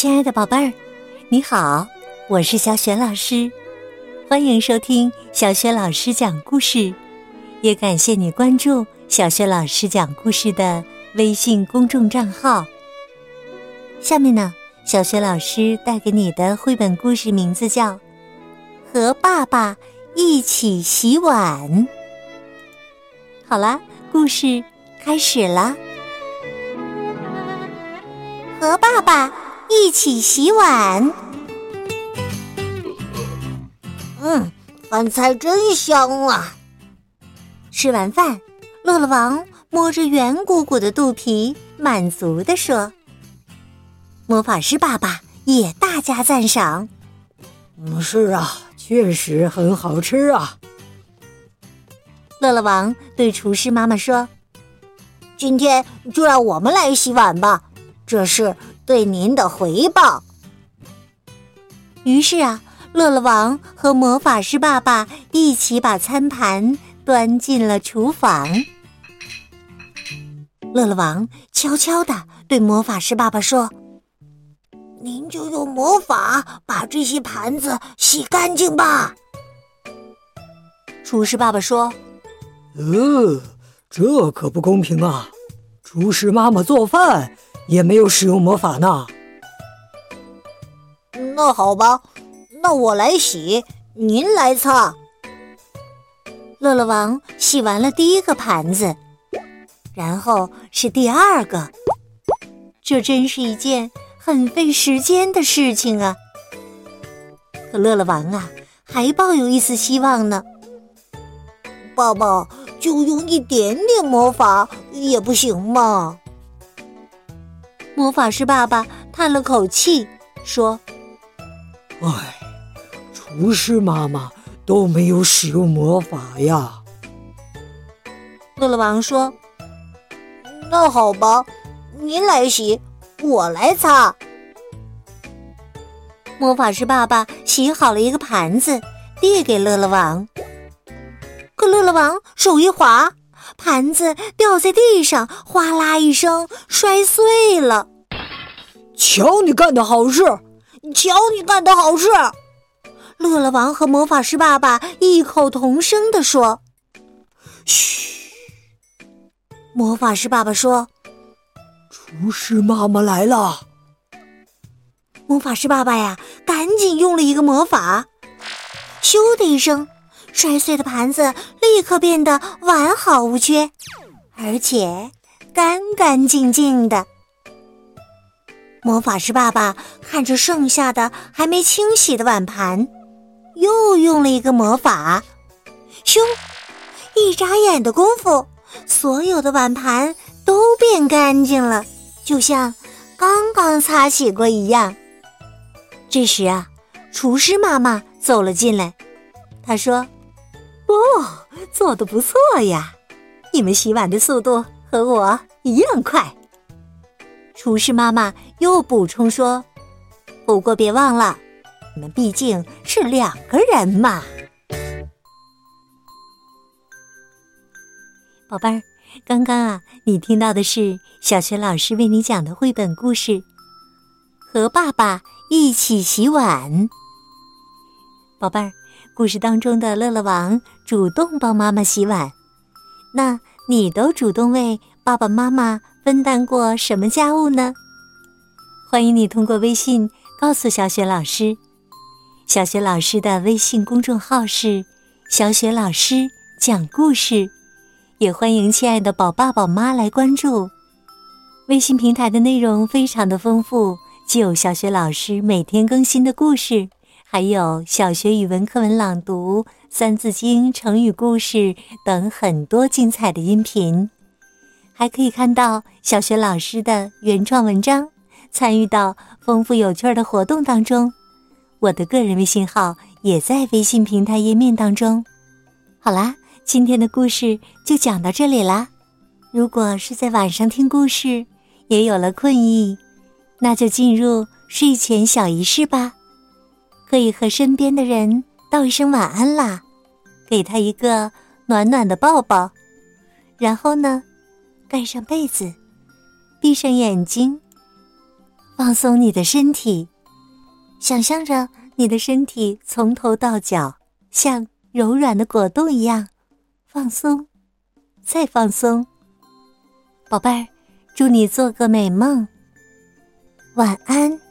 亲爱的宝贝儿，你好，我是小雪老师，欢迎收听小雪老师讲故事，也感谢你关注小雪老师讲故事的微信公众账号。下面呢，小雪老师带给你的绘本故事名字叫《和爸爸一起洗碗》。好啦，故事开始了，和爸爸。一起洗碗。嗯，饭菜真香啊！吃完饭，乐乐王摸着圆鼓鼓的肚皮，满足地说：“魔法师爸爸也大加赞赏。”“嗯，是啊，确实很好吃啊。”乐乐王对厨师妈妈说：“今天就让我们来洗碗吧，这是。”对您的回报。于是啊，乐乐王和魔法师爸爸一起把餐盘端进了厨房。乐乐王悄悄的对魔法师爸爸说：“您就用魔法把这些盘子洗干净吧。”厨师爸爸说：“呃，这可不公平啊！厨师妈妈做饭。”也没有使用魔法呢。那好吧，那我来洗，您来擦。乐乐王洗完了第一个盘子，然后是第二个。这真是一件很费时间的事情啊！可乐乐王啊，还抱有一丝希望呢。爸爸，就用一点点魔法也不行吗？魔法师爸爸叹了口气，说：“唉，厨师妈妈都没有使用魔法呀。”乐乐王说：“那好吧，您来洗，我来擦。”魔法师爸爸洗好了一个盘子，递给乐乐王。可乐乐王手一滑。盘子掉在地上，哗啦一声摔碎了。瞧你干的好事！瞧你干的好事！乐乐王和魔法师爸爸异口同声地说：“嘘！”魔法师爸爸说：“厨师妈妈来了。”魔法师爸爸呀，赶紧用了一个魔法，咻的一声。摔碎的盘子立刻变得完好无缺，而且干干净净的。魔法师爸爸看着剩下的还没清洗的碗盘，又用了一个魔法，咻！一眨眼的功夫，所有的碗盘都变干净了，就像刚刚擦洗过一样。这时啊，厨师妈妈走了进来，她说。哦，做的不错呀！你们洗碗的速度和我一样快。厨师妈妈又补充说：“不过别忘了，你们毕竟是两个人嘛。”宝贝儿，刚刚啊，你听到的是小学老师为你讲的绘本故事《和爸爸一起洗碗》。宝贝儿。故事当中的乐乐王主动帮妈妈洗碗，那你都主动为爸爸妈妈分担过什么家务呢？欢迎你通过微信告诉小雪老师。小雪老师的微信公众号是“小雪老师讲故事”，也欢迎亲爱的宝爸宝妈来关注。微信平台的内容非常的丰富，既有小雪老师每天更新的故事。还有小学语文课文朗读、三字经、成语故事等很多精彩的音频，还可以看到小学老师的原创文章，参与到丰富有趣的活动当中。我的个人微信号也在微信平台页面当中。好啦，今天的故事就讲到这里啦。如果是在晚上听故事，也有了困意，那就进入睡前小仪式吧。可以和身边的人道一声晚安啦，给他一个暖暖的抱抱，然后呢，盖上被子，闭上眼睛，放松你的身体，想象着你的身体从头到脚像柔软的果冻一样放松，再放松。宝贝儿，祝你做个美梦，晚安。